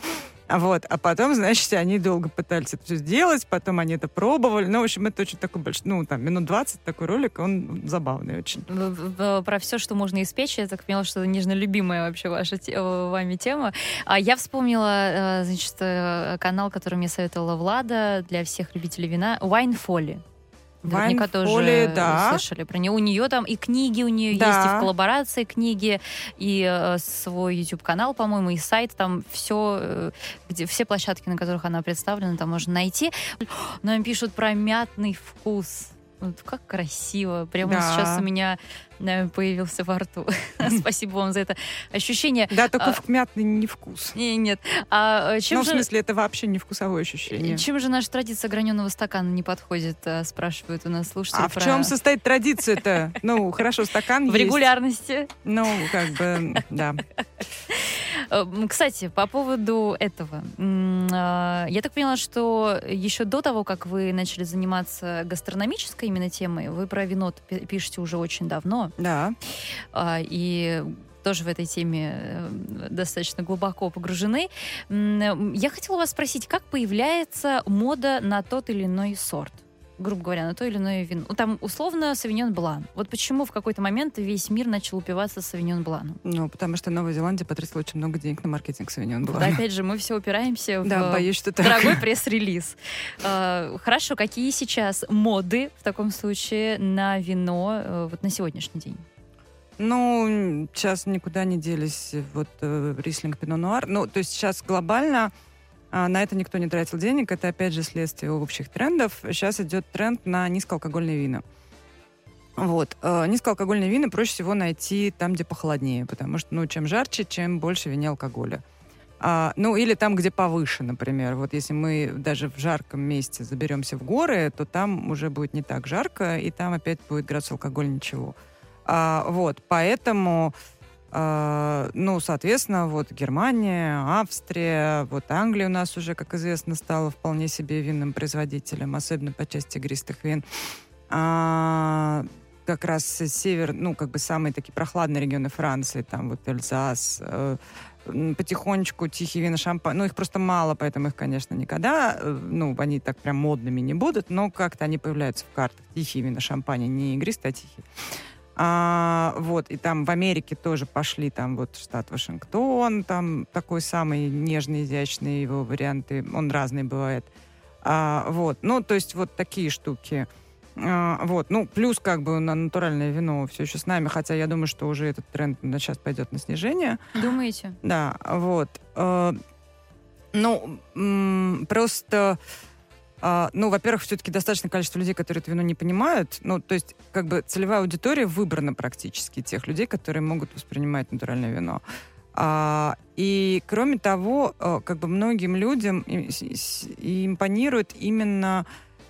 А вот, а потом, значит, они долго пытались это все сделать, потом они это пробовали. Ну, в общем, это очень такой большой, ну, там, минут 20 такой ролик, он забавный очень. Про все, что можно испечь, я так поняла, что это нежно любимая вообще ваша вами тема. А я вспомнила, э, значит, э, канал, который мне советовала Влада для всех любителей вина, Wine Folly. Наверняка тоже да. слышали про нее. У нее там и книги у нее да. есть, и в коллаборации книги, и э, свой YouTube-канал, по-моему, и сайт. Там все, э, где, все площадки, на которых она представлена, там можно найти. Нам пишут про мятный вкус. Вот как красиво. Прямо да. сейчас у меня появился во рту. Спасибо вам за это ощущение. Да, только а, мятный не вкус. Нет. А, э, чем ну, же... в смысле, это вообще не вкусовое ощущение. Чем же наша традиция граненого стакана не подходит, э, спрашивают у нас слушатели. А про... в чем состоит традиция-то? Ну, хорошо, стакан В регулярности. Ну, как бы, да. Э, кстати, по поводу этого. Я так поняла, что еще до того, как вы начали заниматься гастрономической именно темой, вы про вино пишете уже очень давно. Да. А, и тоже в этой теме э, достаточно глубоко погружены. Я хотела вас спросить, как появляется мода на тот или иной сорт? Грубо говоря, на то или иное вино. Ну, там, условно, Савиньон Блан. Вот почему в какой-то момент весь мир начал упиваться Савиньон Бланом? Ну, потому что Новая Зеландия потратила очень много денег на маркетинг Савиньон Блана. Да, опять же, мы все упираемся да, в боюсь, что дорогой пресс-релиз. А, хорошо, какие сейчас моды в таком случае на вино э, вот на сегодняшний день? Ну, сейчас никуда не делись вот э, рислинг, пино нуар. Ну, то есть сейчас глобально а, на это никто не тратил денег. Это, опять же, следствие общих трендов. Сейчас идет тренд на низкоалкогольные вина. Вот. Э, низкоалкогольные вина проще всего найти там, где похолоднее, потому что, ну, чем жарче, чем больше вине алкоголя. А, ну, или там, где повыше, например. Вот если мы даже в жарком месте заберемся в горы, то там уже будет не так жарко, и там опять будет градус алкоголя ничего. А, вот, поэтому ну, соответственно, вот Германия, Австрия, вот Англия у нас уже, как известно, стала вполне себе винным производителем, особенно по части игристых вин. А, как раз север, ну, как бы самые такие прохладные регионы Франции, там вот Эльзас, э, потихонечку тихие вина шампань. Ну, их просто мало, поэтому их, конечно, никогда, э, ну, они так прям модными не будут, но как-то они появляются в картах. Тихие вина шампани, не игристые, а тихие. А, вот, и там в Америке тоже пошли там вот штат Вашингтон, там такой самый нежный, изящный его варианты, он разный бывает. А, вот, ну, то есть вот такие штуки. А, вот, ну, плюс как бы на натуральное вино все еще с нами, хотя я думаю, что уже этот тренд сейчас пойдет на снижение. Думаете? Да, вот. А, ну, просто а, ну, во-первых, все-таки достаточное количество людей, которые это вино не понимают. Ну, то есть, как бы целевая аудитория выбрана практически тех людей, которые могут воспринимать натуральное вино. А, и кроме того, а, как бы многим людям импонирует именно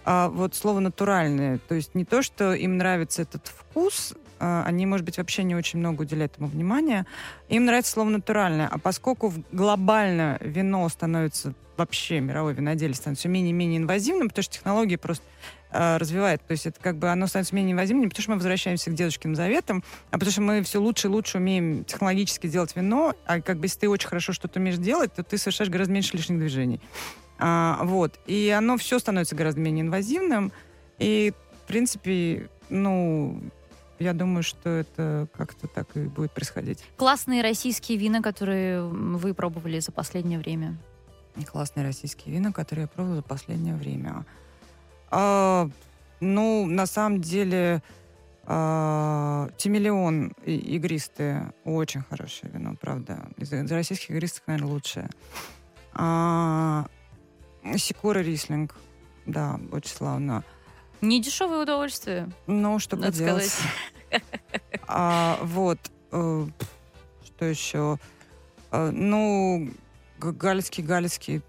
а, вот слово натуральное. То есть не то, что им нравится этот вкус, они, может быть, вообще не очень много уделяют этому внимания. Им нравится слово натуральное. А поскольку глобально вино становится вообще мировое виноделие становится все менее и менее инвазивным, потому что технологии просто э, развивает. То есть это как бы оно становится менее инвазивным, не потому что мы возвращаемся к дедушкиным заветам, а потому что мы все лучше и лучше умеем технологически делать вино, а как бы если ты очень хорошо что-то умеешь делать, то ты совершаешь гораздо меньше лишних движений. А, вот. И оно все становится гораздо менее инвазивным. И, в принципе, ну, я думаю, что это как-то так и будет происходить. Классные российские вина, которые вы пробовали за последнее время? классные российские вина, которые я пробовала за последнее время. А, ну, на самом деле, а, Тимиллион игристые, очень хорошее вино, правда. Из, из российских игристых, наверное, лучшее. А, Сикора Рислинг, да, очень славно. Не дешевое удовольствие. Ну, что поделать. А, вот. Э, что еще? А, ну, галицкий, галицкий,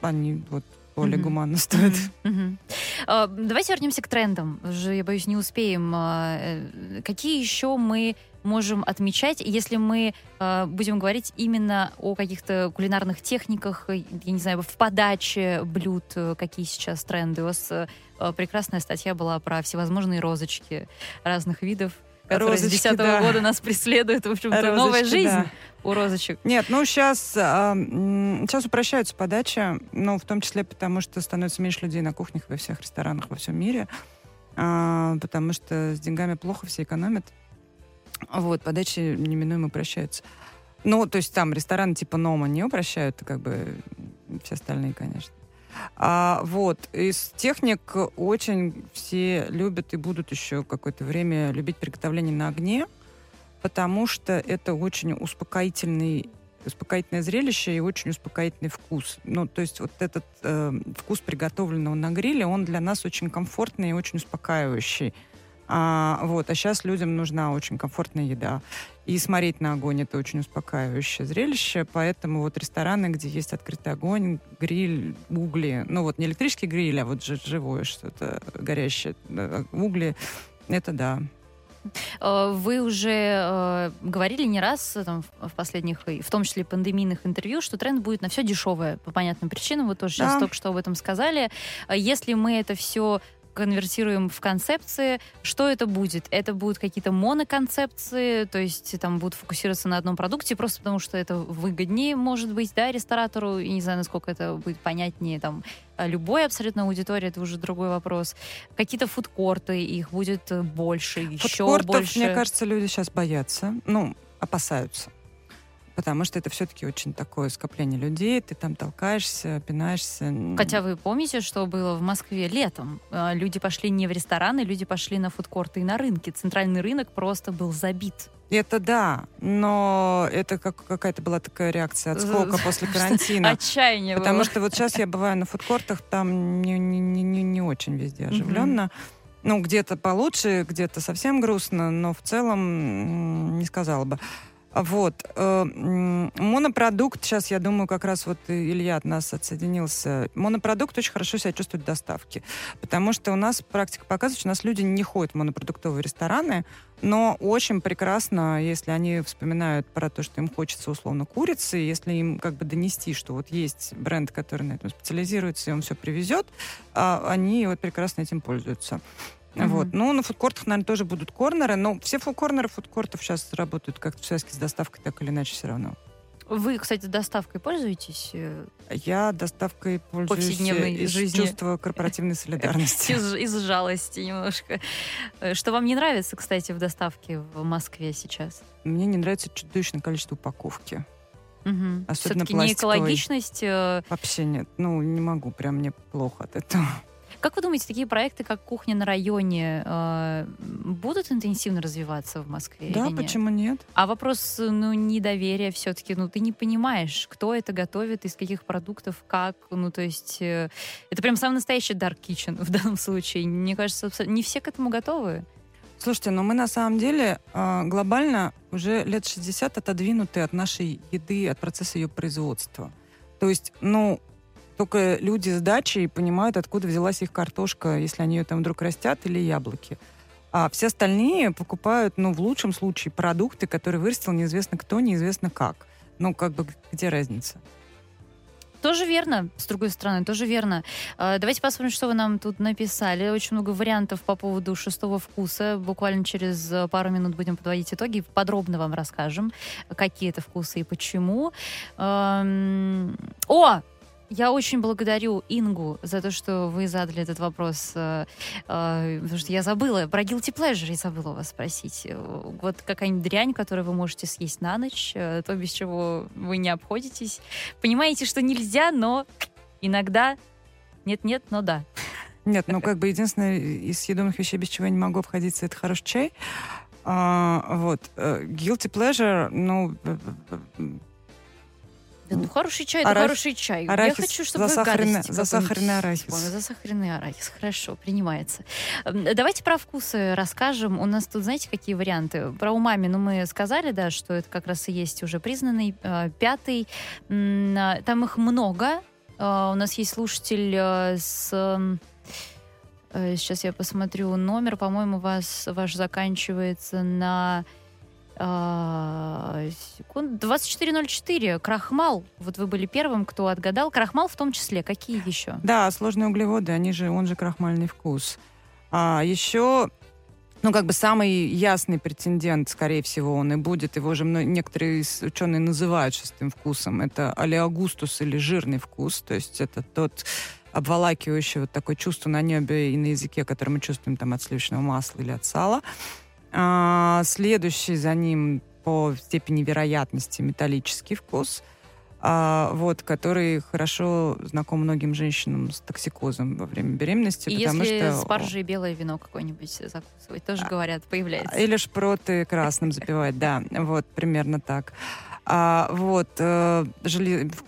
они вот более Мгм. гуманно. Мгм. Мгм. А, Давайте вернемся к трендам. Уже, я боюсь, не успеем. Э, Какие еще мы можем отмечать, если мы а, будем говорить именно о каких-то кулинарных техниках, э, я не знаю, в подаче блюд, э, какие сейчас тренды? У вас э, э, прекрасная статья была про всевозможные розочки разных видов, которые с Розочки, 2010 да. года нас преследуют. В общем-то, новая жизнь да. у розочек. Нет, ну сейчас, сейчас упрощаются подачи, ну, в том числе потому, что становится меньше людей на кухнях во всех ресторанах во всем мире, а, потому что с деньгами плохо, все экономят. Вот, подачи неминуемо упрощаются. Ну, то есть там рестораны типа Нома не упрощают, как бы все остальные, конечно. А, вот, из техник очень все любят и будут еще какое-то время любить приготовление на огне, потому что это очень успокоительный успокоительное зрелище и очень успокоительный вкус. Ну, то есть вот этот э, вкус приготовленного на гриле, он для нас очень комфортный и очень успокаивающий. А, вот, а сейчас людям нужна очень комфортная еда. И смотреть на огонь это очень успокаивающее зрелище, поэтому вот рестораны, где есть открытый огонь, гриль, угли, ну вот не электрический гриль, а вот жи- живое что-то горящее, э, угли, это да. Э, Вы уже э, говорили не раз э, там, в последних, в том числе пандемийных интервью, что тренд будет на все дешевое по понятным причинам. Вы тоже сейчас Да. только что об этом сказали. Если мы это все конвертируем в концепции, что это будет? Это будут какие-то моноконцепции, то есть там будут фокусироваться на одном продукте, просто потому что это выгоднее, может быть, да, ресторатору, и не знаю, насколько это будет понятнее там а, любой абсолютно аудитории, это уже другой вопрос. Какие-то фудкорты, их будет э, больше, еще Фудкортов, больше. мне кажется, люди сейчас боятся, ну, опасаются. Потому что это все-таки очень такое скопление людей, ты там толкаешься, пинаешься. Хотя вы помните, что было в Москве летом? А, Люди пошли не в рестораны, люди пошли на фудкорты и на рынки. Центральный рынок просто был забит. Это да, но это как какая-то была такая реакция отскока после карантина. Отчаяние Потому было. что вот сейчас я бываю на фудкортах, там не, не, не, не- очень везде оживленно. Ну, где-то получше, где-то совсем грустно, но в целом не сказала бы. Вот. э, Монопродукт, сейчас, я думаю, как раз вот Илья от нас отсоединился. Монопродукт очень хорошо себя чувствует в доставке. Потому что у нас практика показывает, что у нас люди не ходят в монопродуктовые рестораны, но очень прекрасно, если они вспоминают про то, что им хочется условно курицы, если им как бы донести, что вот есть бренд, который на этом специализируется, и он все привезет, а, они вот прекрасно этим пользуются. Мгм. Вот. Ну, на фудкортах, наверное, тоже будут корнеры, но все фудкорнеры фудкортов сейчас работают как в связке с доставкой, так или иначе все равно. Вы, кстати, доставкой пользуетесь? э, Я доставкой пользуюсь Повседневной из жизни. чувства корпоративной солидарности. Из, из жалости немножко. Э, Что вам не нравится, кстати, в доставке в Москве сейчас? Мне не нравится чудовищное количество упаковки. Мгм. Особенно Все-таки не экологичность. э, Вообще нет. Ну, не могу, прям мне плохо от этого. Как вы думаете, такие проекты, как «Кухня на районе», э, будут интенсивно развиваться в Москве Да, нет? почему нет? А вопрос, ну, недоверия все-таки, ну, ты не понимаешь, кто это готовит, из каких продуктов, как, ну, то есть э, это прям самый настоящий dark kitchen в данном случае. Мне кажется, не все к этому готовы. Слушайте, но мы на самом деле э, глобально уже лет 60 отодвинуты от нашей еды, от процесса ее производства. То есть, ну, только люди с дачей понимают, откуда взялась их картошка, если они ее там вдруг растят, или яблоки. А все остальные покупают, ну, в лучшем случае, продукты, которые вырастил неизвестно кто, неизвестно как. Ну, как бы, где разница? Тоже верно, с другой стороны, тоже верно. Э, Давайте посмотрим, что вы нам тут написали. Очень много вариантов по поводу шестого вкуса. Буквально через э, пару минут будем подводить итоги. Подробно вам расскажем, какие это вкусы и почему. О! Я очень благодарю Ингу за то, что вы задали этот вопрос, э, э, потому что я забыла, про guilty pleasure я забыла вас спросить. Э, Вот какая-нибудь дрянь, которую вы можете съесть на ночь, то, без чего вы не обходитесь. Понимаете, что нельзя, но иногда нет-нет, но да. Нет, ну как бы единственное из съедобных вещей, без чего я не могу обходиться, это хороший чай. А, вот. Guilty pleasure, ну, Да, ну, хороший чай, это Арахис- хороший чай. арахис Я хочу, чтобы засахаренный- засахаренный арахис. вспомнили. Засахаренный арахис. Хорошо, принимается. Давайте про вкусы расскажем. У нас тут, знаете, какие варианты? Про умами, ну, мы сказали, да, что это как раз и есть уже признанный э, пятый. А, Там их много, Uh, у нас есть слушатель uh, с... Сейчас я посмотрю номер. По-моему, вас, ваш заканчивается на... Uh, секунд 2404. Крахмал. Вот вы были первым, кто отгадал. Крахмал в том числе. Какие еще? Да, сложные углеводы, они же, он же крахмальный вкус. А еще ну, как бы самый ясный претендент, скорее всего, он и будет. Его же некоторые ученые называют шестым вкусом. Это алиагустус или жирный вкус. То есть это тот обволакивающий вот такое чувство на небе и на языке, которое мы чувствуем там от сливочного масла или от сала. А, следующий за ним по степени вероятности металлический вкус – а, вот, который хорошо знаком многим женщинам с токсикозом во время беременности. И потому если что... спаржи и белое вино какое-нибудь закусывать, тоже а, говорят, появляется. Или шпроты красным запивать, да, вот, примерно так. А, вот, э,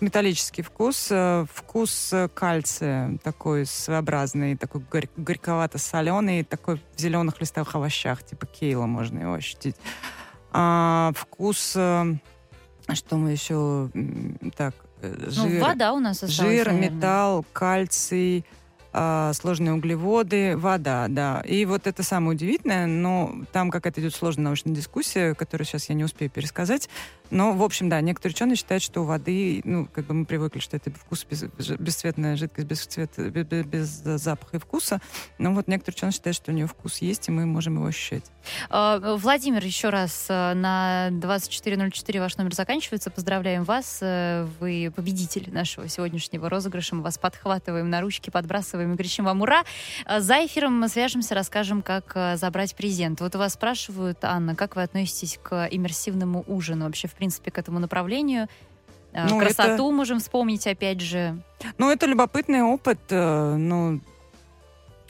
металлический вкус, э, вкус кальция такой своеобразный, такой горь, горьковато-соленый, такой в зеленых листовых овощах, типа кейла можно его ощутить. А, вкус э, что мы еще так э, жир, ну, вода у нас осталась, жир, наверное. металл, кальций, а, сложные углеводы, вода, да. И вот это самое удивительное, но там какая-то идет сложная научная дискуссия, которую сейчас я не успею пересказать. Но, в общем, да, некоторые ученые считают, что у воды, ну, как бы мы привыкли, что это вкус без, бесцветная жидкость, без, цвета, без, без запаха и вкуса. Но вот некоторые ученые считают, что у нее вкус есть, и мы можем его ощущать. А, Владимир, еще раз, э, на 2404 ваш номер заканчивается. Поздравляем вас. Э, вы победитель нашего сегодняшнего розыгрыша. Мы вас подхватываем на ручки, подбрасываем и кричим вам «Ура!». Э, за эфиром мы свяжемся, расскажем, как забрать презент. Вот у вас спрашивают, Анна, как вы относитесь к иммерсивному ужину вообще в принципе, к этому направлению. Э, ну, Красоту это... можем вспомнить, опять же. Ну, это любопытный опыт. Э, ну,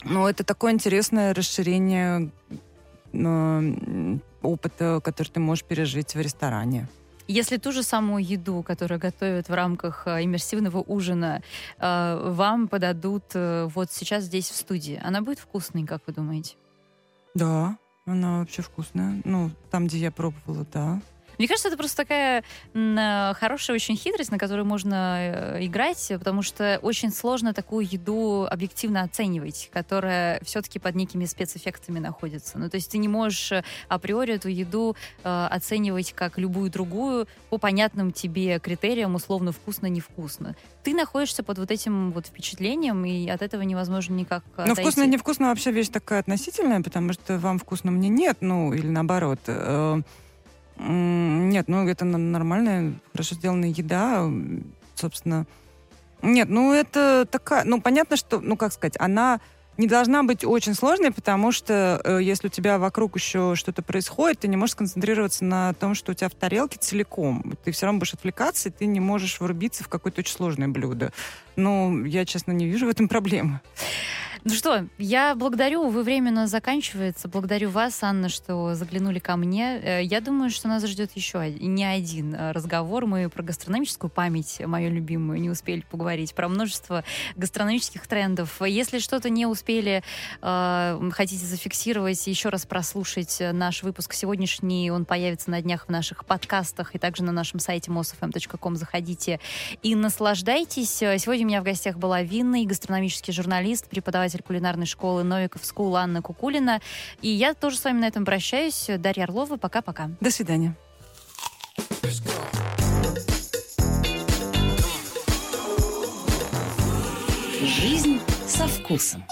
ну это такое интересное расширение ну, опыта, который ты можешь пережить в ресторане. Если ту же самую еду, которую готовят в рамках иммерсивного ужина, вам подадут вот сейчас здесь в студии, она будет вкусной, как вы думаете? Да, она вообще вкусная. Ну, там, где я пробовала, да. Мне кажется, это просто такая э, хорошая очень хитрость, на которую можно э, играть, потому что очень сложно такую еду объективно оценивать, которая все-таки под некими спецэффектами находится. Ну, то есть ты не можешь э, априори эту еду э, оценивать как любую другую по понятным тебе критериям, условно вкусно-невкусно. Ты находишься под вот этим вот впечатлением, и от этого невозможно никак Ну, вкусно-невкусно вообще вещь такая относительная, потому что вам вкусно, мне нет, ну, или наоборот. Нет, ну это нормальная, хорошо сделанная еда, собственно. Нет, ну это такая, ну понятно, что, ну как сказать, она не должна быть очень сложной, потому что э, если у тебя вокруг еще что-то происходит, ты не можешь сконцентрироваться на том, что у тебя в тарелке целиком. Ты все равно будешь отвлекаться, и ты не можешь врубиться в какое-то очень сложное блюдо. Ну, я, честно, не вижу в этом проблемы. Ну что, я благодарю, вы временно заканчивается. Благодарю вас, Анна, что заглянули ко мне. Э, я думаю, что нас ждет еще не один э, разговор. Мы про гастрономическую память, мою любимую, не успели поговорить, про множество гастрономических трендов. Если что-то не успели, э, хотите зафиксировать, еще раз прослушать наш выпуск сегодняшний, он появится на днях в наших подкастах и также на нашем сайте mosfm.com. Заходите и наслаждайтесь. Сегодня меня в гостях была винный гастрономический журналист, преподаватель кулинарной школы Novikov School Анна Кукулина. И я тоже с вами на этом прощаюсь. Дарья Орлова, пока-пока. До свидания. Жизнь со вкусом.